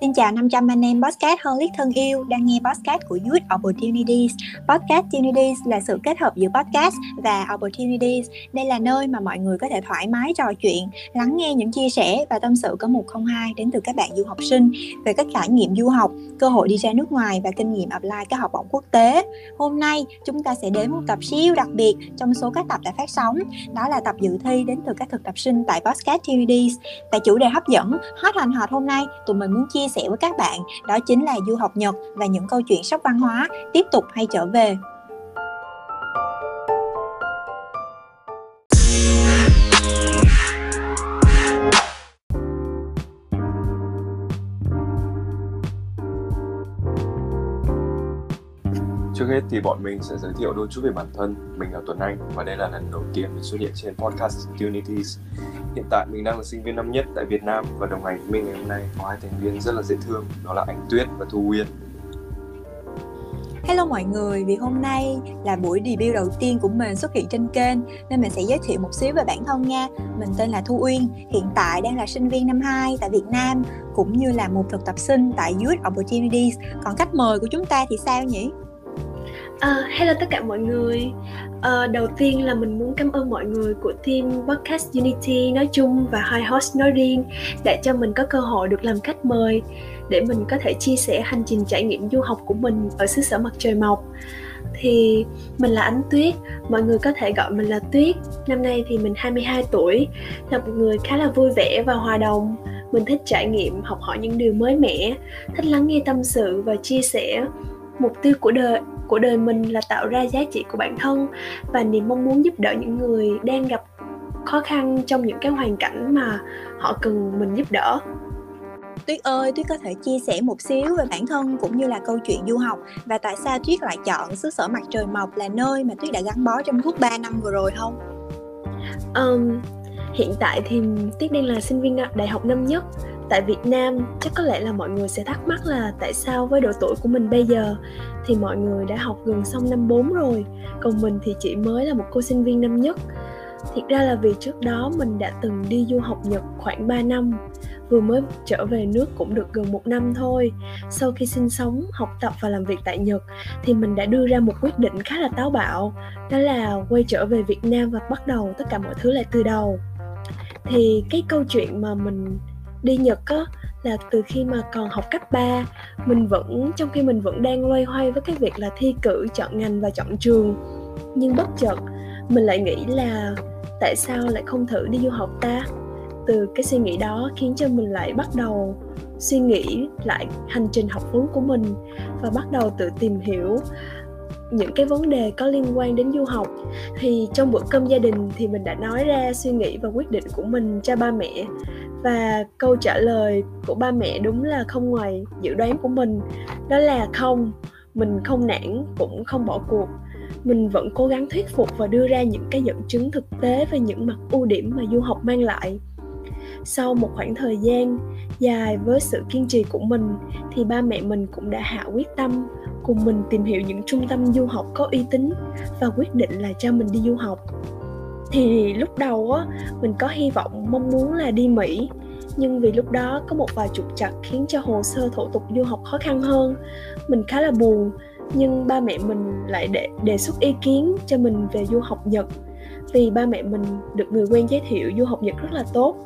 Xin chào 500 anh em podcast hơn liếc thân yêu đang nghe podcast của Youth Opportunities. Podcast Opportunities là sự kết hợp giữa podcast và Opportunities. Đây là nơi mà mọi người có thể thoải mái trò chuyện, lắng nghe những chia sẻ và tâm sự có 102 đến từ các bạn du học sinh về các trải nghiệm du học, cơ hội đi ra nước ngoài và kinh nghiệm apply các học bổng quốc tế. Hôm nay chúng ta sẽ đến một tập siêu đặc biệt trong số các tập đã phát sóng. Đó là tập dự thi đến từ các thực tập sinh tại podcast Opportunities. Tại chủ đề hấp dẫn, hot hành hot hôm nay, tụi mình muốn chia sẻ với các bạn, đó chính là du học Nhật và những câu chuyện sốc văn hóa tiếp tục hay trở về. Trước hết thì bọn mình sẽ giới thiệu đôi chút về bản thân. Mình là Tuấn Anh và đây là lần đầu tiên mình xuất hiện trên podcast Unities. Hiện tại mình đang là sinh viên năm nhất tại Việt Nam và đồng hành với mình ngày hôm nay có hai thành viên rất là dễ thương, đó là Anh Tuyết và Thu Uyên. Hello mọi người, vì hôm nay là buổi debut đầu tiên của mình xuất hiện trên kênh nên mình sẽ giới thiệu một xíu về bản thân nha. Mình tên là Thu Uyên, hiện tại đang là sinh viên năm 2 tại Việt Nam cũng như là một thực tập sinh tại Youth Opportunities. Còn khách mời của chúng ta thì sao nhỉ? Uh, hello tất cả mọi người uh, Đầu tiên là mình muốn cảm ơn mọi người của team Podcast Unity nói chung và high host nói riêng đã cho mình có cơ hội được làm khách mời để mình có thể chia sẻ hành trình trải nghiệm du học của mình ở xứ sở mặt trời mọc thì mình là Ánh Tuyết, mọi người có thể gọi mình là Tuyết. Năm nay thì mình 22 tuổi, là một người khá là vui vẻ và hòa đồng. Mình thích trải nghiệm, học hỏi những điều mới mẻ, thích lắng nghe tâm sự và chia sẻ mục tiêu của đời của đời mình là tạo ra giá trị của bản thân và niềm mong muốn giúp đỡ những người đang gặp khó khăn trong những cái hoàn cảnh mà họ cần mình giúp đỡ Tuyết ơi, Tuyết có thể chia sẻ một xíu về bản thân cũng như là câu chuyện du học và tại sao Tuyết lại chọn xứ sở mặt trời mọc là nơi mà Tuyết đã gắn bó trong suốt 3 năm vừa rồi không? Um, hiện tại thì Tuyết đang là sinh viên đại học năm nhất tại Việt Nam chắc có lẽ là mọi người sẽ thắc mắc là tại sao với độ tuổi của mình bây giờ? Thì mọi người đã học gần xong năm 4 rồi còn mình thì chỉ mới là một cô sinh viên năm nhất. Thiệt ra là vì trước đó mình đã từng đi du học Nhật khoảng 3 năm Vừa mới trở về nước cũng được gần một năm thôi. Sau khi sinh sống, học tập và làm việc tại Nhật Thì mình đã đưa ra một quyết định khá là táo bạo Đó là quay trở về Việt Nam và bắt đầu tất cả mọi thứ lại từ đầu. Thì cái câu chuyện mà mình đi Nhật á, là từ khi mà còn học cấp 3 mình vẫn, trong khi mình vẫn đang loay hoay với cái việc là thi cử chọn ngành và chọn trường. Nhưng bất chợt, mình lại nghĩ là tại sao lại không thử đi du học ta? Từ cái suy nghĩ đó khiến cho mình lại bắt đầu suy nghĩ lại hành trình học vấn của mình và bắt đầu tự tìm hiểu những cái vấn đề có liên quan đến du học. Thì trong bữa cơm gia đình thì mình đã nói ra suy nghĩ và quyết định của mình cho ba mẹ và câu trả lời của ba mẹ đúng là không ngoài dự đoán của mình. Đó là không, mình không nản cũng không bỏ cuộc. Mình vẫn cố gắng thuyết phục và đưa ra những cái dẫn chứng thực tế về những mặt ưu điểm mà du học mang lại. Sau một khoảng thời gian dài với sự kiên trì của mình, thì ba mẹ mình cũng đã hạ quyết tâm cùng mình tìm hiểu những trung tâm du học có uy tín và quyết định là cho mình đi du học thì lúc đầu á mình có hy vọng mong muốn là đi mỹ. Nhưng vì lúc đó có một vài trục trặc khiến cho hồ sơ thủ tục du học khó khăn hơn. Mình khá là buồn nhưng ba mẹ mình lại đề, đề xuất ý kiến cho mình về du học nhật. Vì ba mẹ mình được người quen giới thiệu du học nhật rất là tốt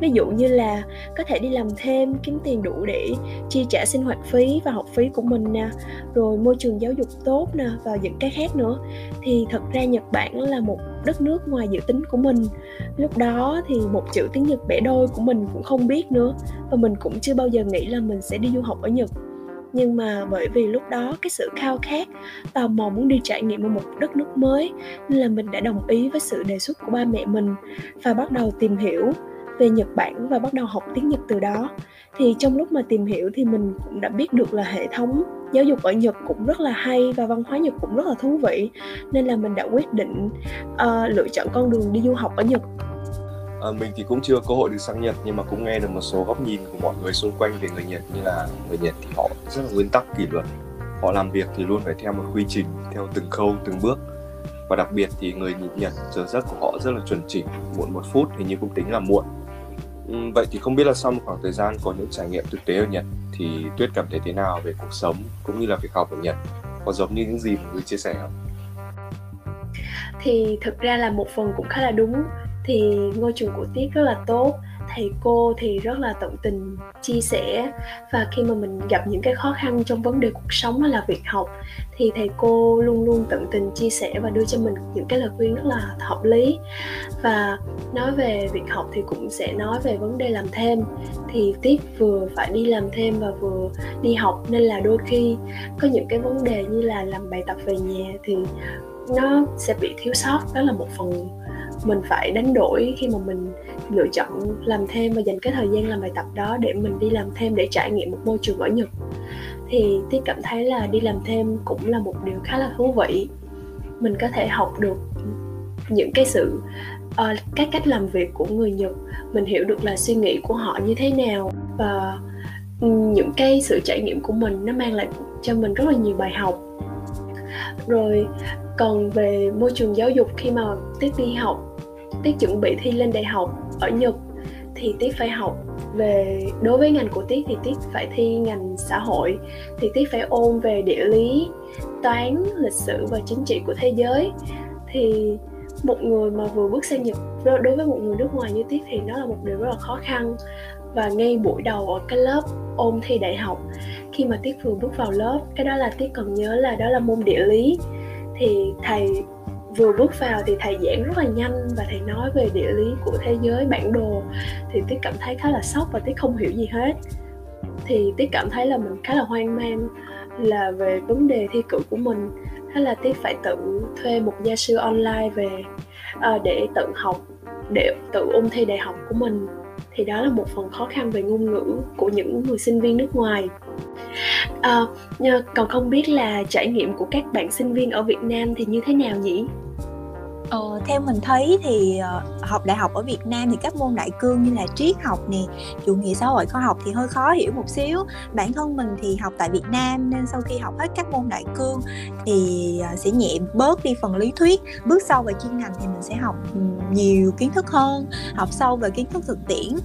ví dụ như là có thể đi làm thêm, kiếm tiền đủ để chi trả sinh hoạt phí và học phí của mình nè, rồi môi trường giáo dục tốt nè, và những cái khác nữa. Thì thật ra nhật bản là một đất nước ngoài dự tính của mình. Lúc đó thì một chữ tiếng nhật bẻ đôi của mình cũng không biết nữa, và mình cũng chưa bao giờ nghĩ là mình sẽ đi du học ở nhật. Nhưng mà bởi vì lúc đó cái sự khao khát, tò mò muốn đi trải nghiệm ở một đất nước mới, nên là mình đã đồng ý với sự đề xuất của ba mẹ mình, và bắt đầu tìm hiểu về Nhật Bản và bắt đầu học tiếng Nhật từ đó. Thì trong lúc mà tìm hiểu thì mình cũng đã biết được là hệ thống giáo dục ở Nhật cũng rất là hay và văn hóa Nhật cũng rất là thú vị. Nên là mình đã quyết định uh, lựa chọn con đường đi du học ở Nhật. À, mình thì cũng chưa cơ hội được sang Nhật nhưng mà cũng nghe được một số góc nhìn của mọi người xung quanh về người Nhật như là người Nhật thì họ rất là nguyên tắc kỷ luật. Họ làm việc thì luôn phải theo một quy trình theo từng khâu từng bước. Và đặc biệt thì người Nhật giờ giấc của họ rất là chuẩn chỉnh muộn một phút thì như cũng tính là muộn. Ừ, vậy thì không biết là sau một khoảng thời gian có những trải nghiệm thực tế ở Nhật thì Tuyết cảm thấy thế nào về cuộc sống cũng như là việc học ở Nhật? Có giống như những gì mà người chia sẻ không? Thì thực ra là một phần cũng khá là đúng thì ngôi trường của Tiết rất là tốt thầy cô thì rất là tận tình chia sẻ. Và khi mà mình gặp những cái khó khăn trong vấn đề cuộc sống hay là việc học, thì thầy cô luôn luôn tận tình chia sẻ và đưa cho mình những cái lời khuyên rất là hợp lý. Và nói về việc học thì cũng sẽ nói về vấn đề làm thêm. Thì tiếp vừa phải đi làm thêm và vừa đi học, nên là đôi khi có những cái vấn đề như là làm bài tập về nhà thì nó sẽ bị thiếu sót, đó là một phần mình phải đánh đổi khi mà mình lựa chọn làm thêm và dành cái thời gian làm bài tập đó để mình đi làm thêm để trải nghiệm một môi trường ở Nhật. Thì Tiết cảm thấy là đi làm thêm cũng là một điều khá là thú vị. Mình có thể học được những cái sự ờ, uh, các cách làm việc của người Nhật mình hiểu được là suy nghĩ của họ như thế nào và ừ, những cái sự trải nghiệm của mình nó mang lại cho mình rất là nhiều bài học. Rồi còn về môi trường giáo dục khi mà tiết đi học tiết chuẩn bị thi lên đại học ở nhật thì tiết phải học về, đối với ngành của tiết thì tiết phải thi ngành xã hội, thì tiết phải ôn về địa lý, toán, lịch sử và chính trị của thế giới. Thì một người mà vừa bước sang nhật, đối với một người nước ngoài như tiết thì nó là một điều rất là khó khăn. Và ngay buổi đầu ở cái lớp ôn thi đại học, khi mà tiết vừa bước vào lớp, cái đó là tiết còn nhớ là đó là môn địa lý. Thì thầy vừa bước vào thì thầy giảng rất là nhanh và thầy nói về địa lý của thế giới bản đồ. Thì tiết cảm thấy khá là sốc và tiết không hiểu gì hết. Thì tiết cảm thấy là mình khá là hoang mang là về vấn đề thi cử của mình. Thế là tiết phải tự thuê một gia sư online về uh, để tự học để tự ôn thi đại học của mình thì đó là một phần khó khăn về ngôn ngữ của những người sinh viên nước ngoài à, còn không biết là trải nghiệm của các bạn sinh viên ở Việt Nam thì như thế nào nhỉ? Ờ, theo mình thấy thì uh, học đại học ở Việt Nam thì các môn đại cương như là triết học nè, chủ nghĩa xã hội khoa học thì hơi khó hiểu một xíu. Bản thân mình thì học tại Việt Nam nên sau khi học hết các môn đại cương thì uh, sẽ nhẹ bớt đi phần lý thuyết. Bước sâu về chuyên ngành thì mình sẽ học ừ, nhiều kiến thức hơn, học sâu về kiến thức thực tiễn.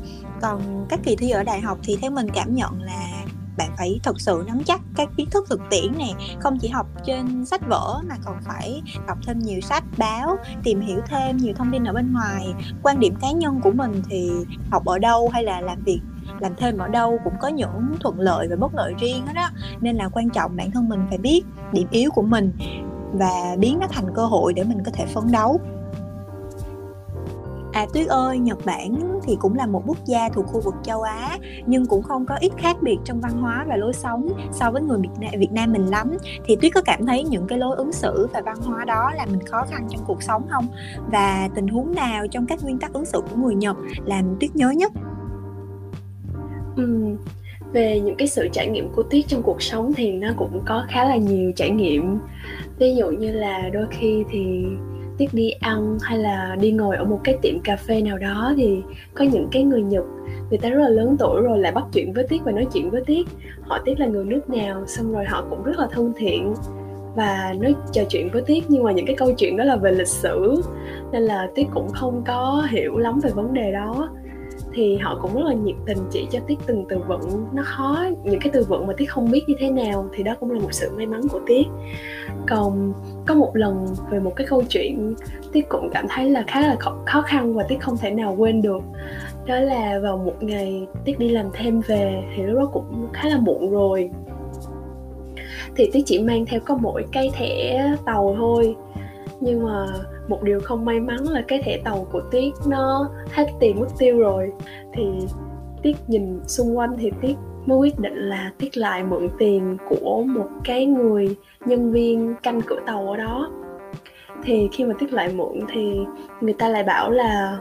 Còn các kỳ thi ở đại học thì theo mình cảm nhận là bạn phải thật sự nắm chắc các kiến thức thực tiễn này không chỉ học trên sách vở mà còn phải đọc thêm nhiều sách, báo, tìm hiểu thêm nhiều thông tin ở bên ngoài. Quan điểm cá nhân của mình thì học ở đâu hay là làm việc, làm thêm ở đâu cũng có những thuận lợi và bất lợi riêng hết đó nên là quan trọng bản thân mình phải biết điểm yếu của mình và biến nó thành cơ hội để mình có thể phấn đấu. À Tuyết ơi, Nhật Bản thì cũng là một quốc gia thuộc khu vực châu Á nhưng cũng không có ít khác biệt trong văn hóa và lối sống so với người Việt Nam, Việt Nam mình lắm. Thì Tuyết có cảm thấy những cái lối ứng xử và văn hóa đó làm mình khó khăn trong cuộc sống không? Và tình huống nào trong các nguyên tắc ứng xử của người Nhật làm Tuyết nhớ nhất? Ừ, về những cái sự trải nghiệm của Tuyết trong cuộc sống thì nó cũng có khá là nhiều trải nghiệm. Ví dụ như là đôi khi thì tiết đi ăn hay là đi ngồi ở một cái tiệm cà phê nào đó thì có những cái người nhật, người ta rất là lớn tuổi rồi lại bắt chuyện với tiết và nói chuyện với tiết. Họ tiết là người nước nào, xong rồi họ cũng rất là thân thiện và nói, trò chuyện với tiết. Nhưng mà những cái câu chuyện đó là về lịch sử, nên là tiết cũng không có hiểu lắm về vấn đề đó thì họ cũng rất là nhiệt tình chỉ cho tiết từng từ vựng. Nó khó, những cái từ vựng mà tiết không biết như thế nào thì đó cũng là một sự may mắn của tiết. Còn có một lần về một cái câu chuyện, tiết cũng cảm thấy là khá là khó khăn và tiết không thể nào quên được. Đó là vào một ngày tiết đi làm thêm về thì lúc đó cũng khá là muộn rồi. Thì tiết chỉ mang theo có mỗi cái thẻ tàu thôi nhưng mà một điều không may mắn là cái thẻ tàu của tiết nó hết tiền mất tiêu rồi. Thì tiết nhìn xung quanh thì tiết mới quyết định là tiết lại mượn tiền của một cái người nhân viên canh cửa tàu ở đó. Thì khi mà tiết lại mượn thì người ta lại bảo là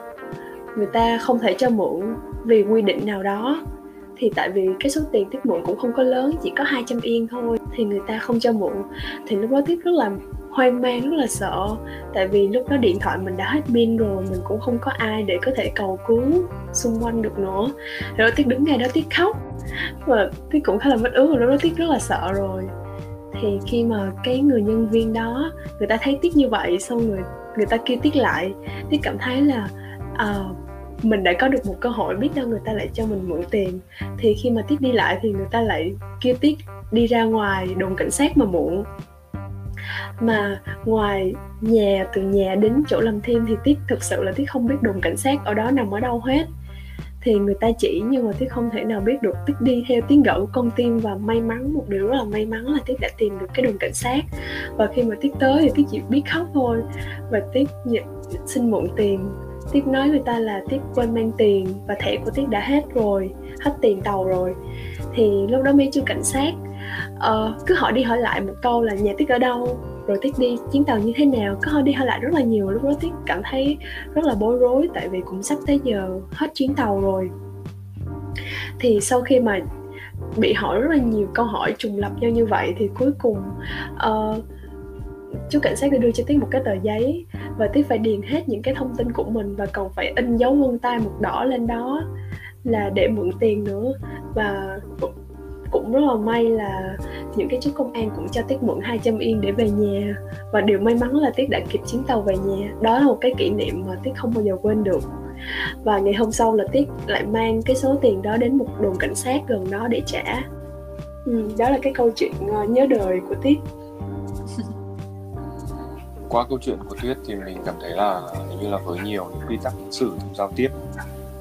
người ta không thể cho mượn vì quy định nào đó. Thì tại vì cái số tiền tiết mượn cũng không có lớn, chỉ có 200 yên thôi, thì người ta không cho mượn. Thì lúc đó tiết rất là hoang mang rất là sợ. Tại vì lúc đó điện thoại mình đã hết pin rồi mình cũng không có ai để có thể cầu cứu xung quanh được nữa. Rồi tiết đứng ngay đó tiết khóc. Và tiết cũng khá là mất ước rồi lúc đó tiết rất là sợ rồi. Thì khi mà cái người nhân viên đó người ta thấy tiết như vậy xong người người ta kêu tiết lại tiết cảm thấy là uh, mình đã có được một cơ hội biết đâu người ta lại cho mình mượn tiền. Thì khi mà tiết đi lại thì người ta lại kêu tiết đi ra ngoài đồn cảnh sát mà muộn mà ngoài nhà, từ nhà đến chỗ làm thêm thì tiết thực sự là tiết không biết đồn cảnh sát ở đó nằm ở đâu hết. Thì người ta chỉ nhưng mà tiết không thể nào biết được tiết đi theo tiếng gọi của con tim và may mắn, một điều rất là may mắn là tiết đã tìm được cái đồn cảnh sát. Và khi mà tiết tới thì tiết chỉ biết khóc thôi. Và tiết xin mượn tiền. Tiết nói người ta là tiết quên mang tiền và thẻ của tiết đã hết rồi, hết tiền tàu rồi. Thì lúc đó mới chưa cảnh sát uh, cứ hỏi đi hỏi lại một câu là nhà tiết ở đâu? Rồi tiết đi chuyến tàu như thế nào? Cứ hỏi đi hỏi lại rất là nhiều. Lúc đó tiết cảm thấy rất là bối rối tại vì cũng sắp tới giờ hết chuyến tàu rồi. Thì sau khi mà bị hỏi rất là nhiều câu hỏi trùng lập nhau như vậy thì cuối cùng ờ, uh, chú cảnh sát đã đưa cho tiết một cái tờ giấy và tiết phải điền hết những cái thông tin của mình và còn phải in dấu vân tay một đỏ lên đó là để mượn tiền nữa. Và cũng rất là may là những cái chú công an cũng cho Tiết mượn 200 yên để về nhà. Và điều may mắn là Tiết đã kịp chuyến tàu về nhà. Đó là một cái kỷ niệm mà Tiết không bao giờ quên được. Và ngày hôm sau là Tiết lại mang cái số tiền đó đến một đồn cảnh sát gần đó để trả. Ừ, đó là cái câu chuyện ờ, nhớ đời của Tiết. Qua câu chuyện của Tuyết thì mình cảm thấy là hình như là với nhiều những quy tắc ứng xử trong giao tiếp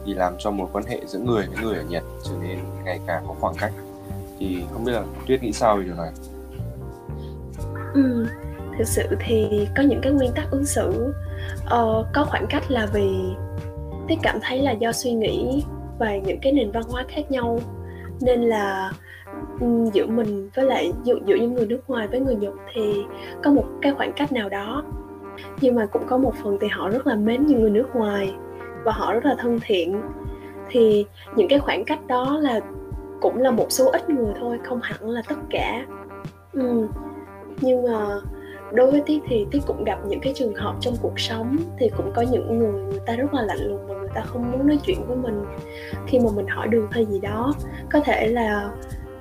thì làm cho mối quan hệ giữa người với người ở Nhật trở nên ngày càng có khoảng cách thì không biết là Tuyết nghĩ sao về điều này? Ừ, thực sự thì có những cái nguyên tắc ứng xử. Uh, có khoảng cách là vì Tuyết cảm thấy là do suy nghĩ và những cái nền văn hóa khác nhau. Nên là um, giữa mình với lại giữa, giữa những người nước ngoài với người Nhật thì có một cái khoảng cách nào đó. Nhưng mà cũng có một phần thì họ rất là mến những người nước ngoài và họ rất là thân thiện. Thì những cái khoảng cách đó là cũng là một số ít người thôi, không hẳn là tất cả ừ. nhưng mà đối với tiết thì tiết cũng gặp những cái trường hợp trong cuộc sống thì cũng có những người người ta rất là lạnh lùng và người ta không muốn nói chuyện với mình khi mà mình hỏi đường hay gì đó, có thể là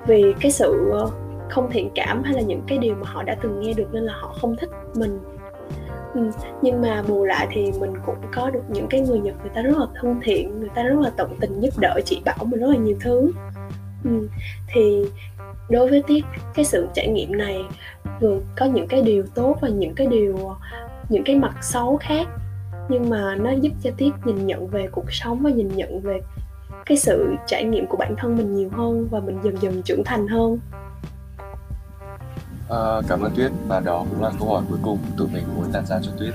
vì cái sự ờ, không thiện cảm hay là những cái điều mà họ đã từng nghe được nên là họ không thích mình ừ. nhưng mà bù lại thì mình cũng có được những cái người nhật người ta rất là thân thiện, người ta rất là tận tình giúp đỡ chị bảo mình rất là nhiều thứ ừ. thì đối với tiết cái sự trải nghiệm này vừa có những cái điều tốt và những cái điều những cái mặt xấu khác nhưng mà nó giúp cho tiết nhìn nhận về cuộc sống và nhìn nhận về cái sự trải nghiệm của bản thân mình nhiều hơn và mình dần dần trưởng thành hơn. À, cảm ơn tuyết. Và đó cũng là câu hỏi cuối cùng tụi mình muốn đặt ra cho tuyết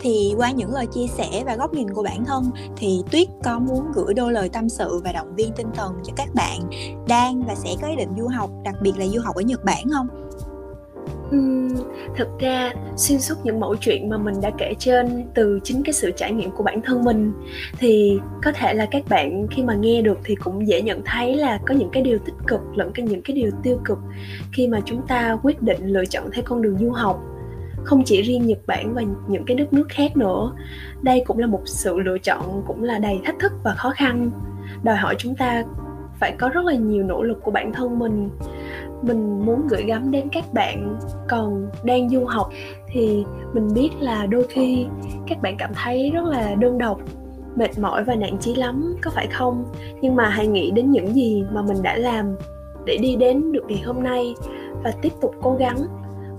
thì qua những lời chia sẻ và góc nhìn của bản thân thì tuyết có muốn gửi đôi lời tâm sự và động viên tinh thần cho các bạn đang và sẽ có ý định du học đặc biệt là du học ở nhật bản không? Uhm, thực ra xuyên suốt những mẫu chuyện mà mình đã kể trên từ chính cái sự trải nghiệm của bản thân mình thì có thể là các bạn khi mà nghe được thì cũng dễ nhận thấy là có những cái điều tích cực lẫn cái những cái điều tiêu cực khi mà chúng ta quyết định lựa chọn theo con đường du học không chỉ riêng Nhật Bản và những cái đất nước khác nữa. Đây cũng là một sự lựa chọn, cũng là đầy thách thức và khó khăn. Đòi hỏi chúng ta phải có rất là nhiều nỗ lực của bản thân mình. Mình muốn gửi gắm đến các bạn còn đang du học thì mình biết là đôi khi các bạn cảm thấy rất là đơn độc, mệt mỏi và nản chí lắm, có phải không nhưng mà hãy nghĩ đến những gì mà mình đã làm để đi đến được ngày hôm nay và tiếp tục cố gắng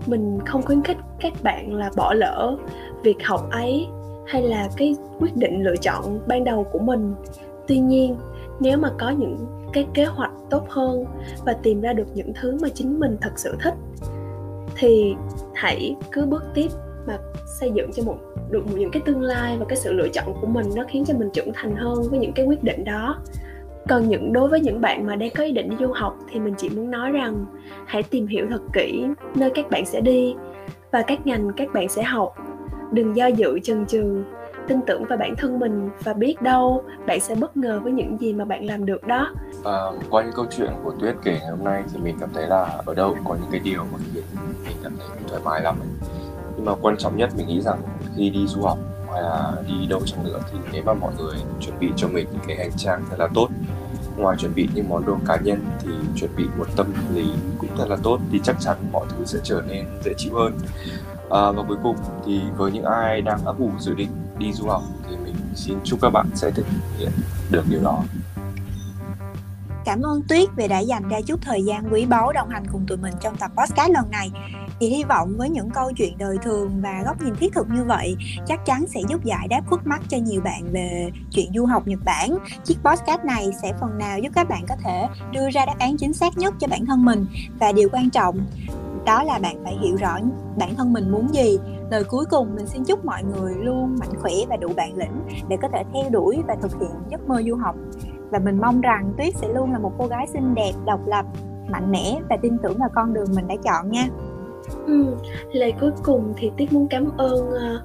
mình không khuyến khích các bạn là bỏ lỡ việc học ấy hay là cái quyết định lựa chọn ban đầu của mình. Tuy nhiên, nếu mà có những cái kế hoạch tốt hơn và tìm ra được những thứ mà chính mình thật sự thích, thì hãy cứ bước tiếp mà xây dựng cho một, được những cái tương lai và cái sự lựa chọn của mình nó khiến cho mình trưởng thành hơn với những cái quyết định đó còn những đối với những bạn mà đang có ý định đi du học thì mình chỉ muốn nói rằng hãy tìm hiểu thật kỹ nơi các bạn sẽ đi và các ngành các bạn sẽ học. Đừng do dự chần chừ tin tưởng vào bản thân mình và biết đâu bạn sẽ bất ngờ với những gì mà bạn làm được đó. À, qua những câu chuyện của tuyết kể ngày hôm nay thì mình cảm thấy là ở đâu cũng có những cái điều mà khiến mình cảm thấy thoải mái lắm nhưng mà quan trọng nhất mình nghĩ rằng khi đi du học hay là đi đâu chẳng nữa thì nếu mà mọi người chuẩn bị cho mình những cái hành trang thật là tốt ngoài chuẩn bị những món đồ cá nhân thì chuẩn bị một tâm lý cũng thật là tốt thì chắc chắn mọi thứ sẽ trở nên dễ chịu hơn à, và cuối cùng thì với những ai đang ấp ủ dự định đi du học thì mình xin chúc các bạn sẽ thực hiện được điều đó Cảm ơn Tuyết vì đã dành ra chút thời gian quý báu đồng hành cùng tụi mình trong tập podcast lần này. Thì hy vọng với những câu chuyện đời thường và góc nhìn thiết thực như vậy, chắc chắn sẽ giúp giải đáp khúc mắc cho nhiều bạn về chuyện du học Nhật Bản. Chiếc podcast này sẽ phần nào giúp các bạn có thể đưa ra đáp án chính xác nhất cho bản thân mình. Và điều quan trọng, đó là bạn phải hiểu rõ bản thân mình muốn gì. Lời cuối cùng, mình xin chúc mọi người luôn mạnh khỏe và đủ bản lĩnh để có thể theo đuổi và thực hiện giấc mơ du học. Và mình mong rằng tuyết sẽ luôn là một cô gái xinh đẹp, độc lập, mạnh mẽ và tin tưởng vào con đường mình đã chọn nha ừ, lời cuối cùng thì tuyết muốn cảm ơn ờ,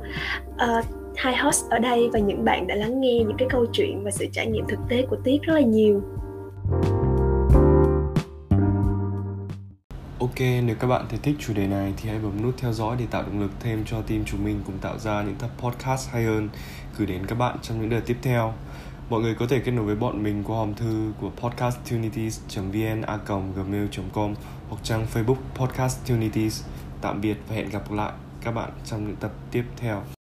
ờ, uh, uh, hai host ở đây và những bạn đã lắng nghe những cái câu chuyện và sự trải nghiệm thực tế của tuyết rất là nhiều. Ok, nếu các bạn thấy thích chủ đề này thì hãy bấm nút theo dõi để tạo động lực thêm cho team chúng mình cùng tạo ra những tập podcast hay hơn. Gửi đến các bạn trong những đợt tiếp theo. Mọi người có thể kết nối với bọn mình qua hòm thư của podcastunities.vn gmail.com hoặc trang Facebook Podcast Tunities. Tạm biệt và hẹn gặp lại các bạn trong những tập tiếp theo.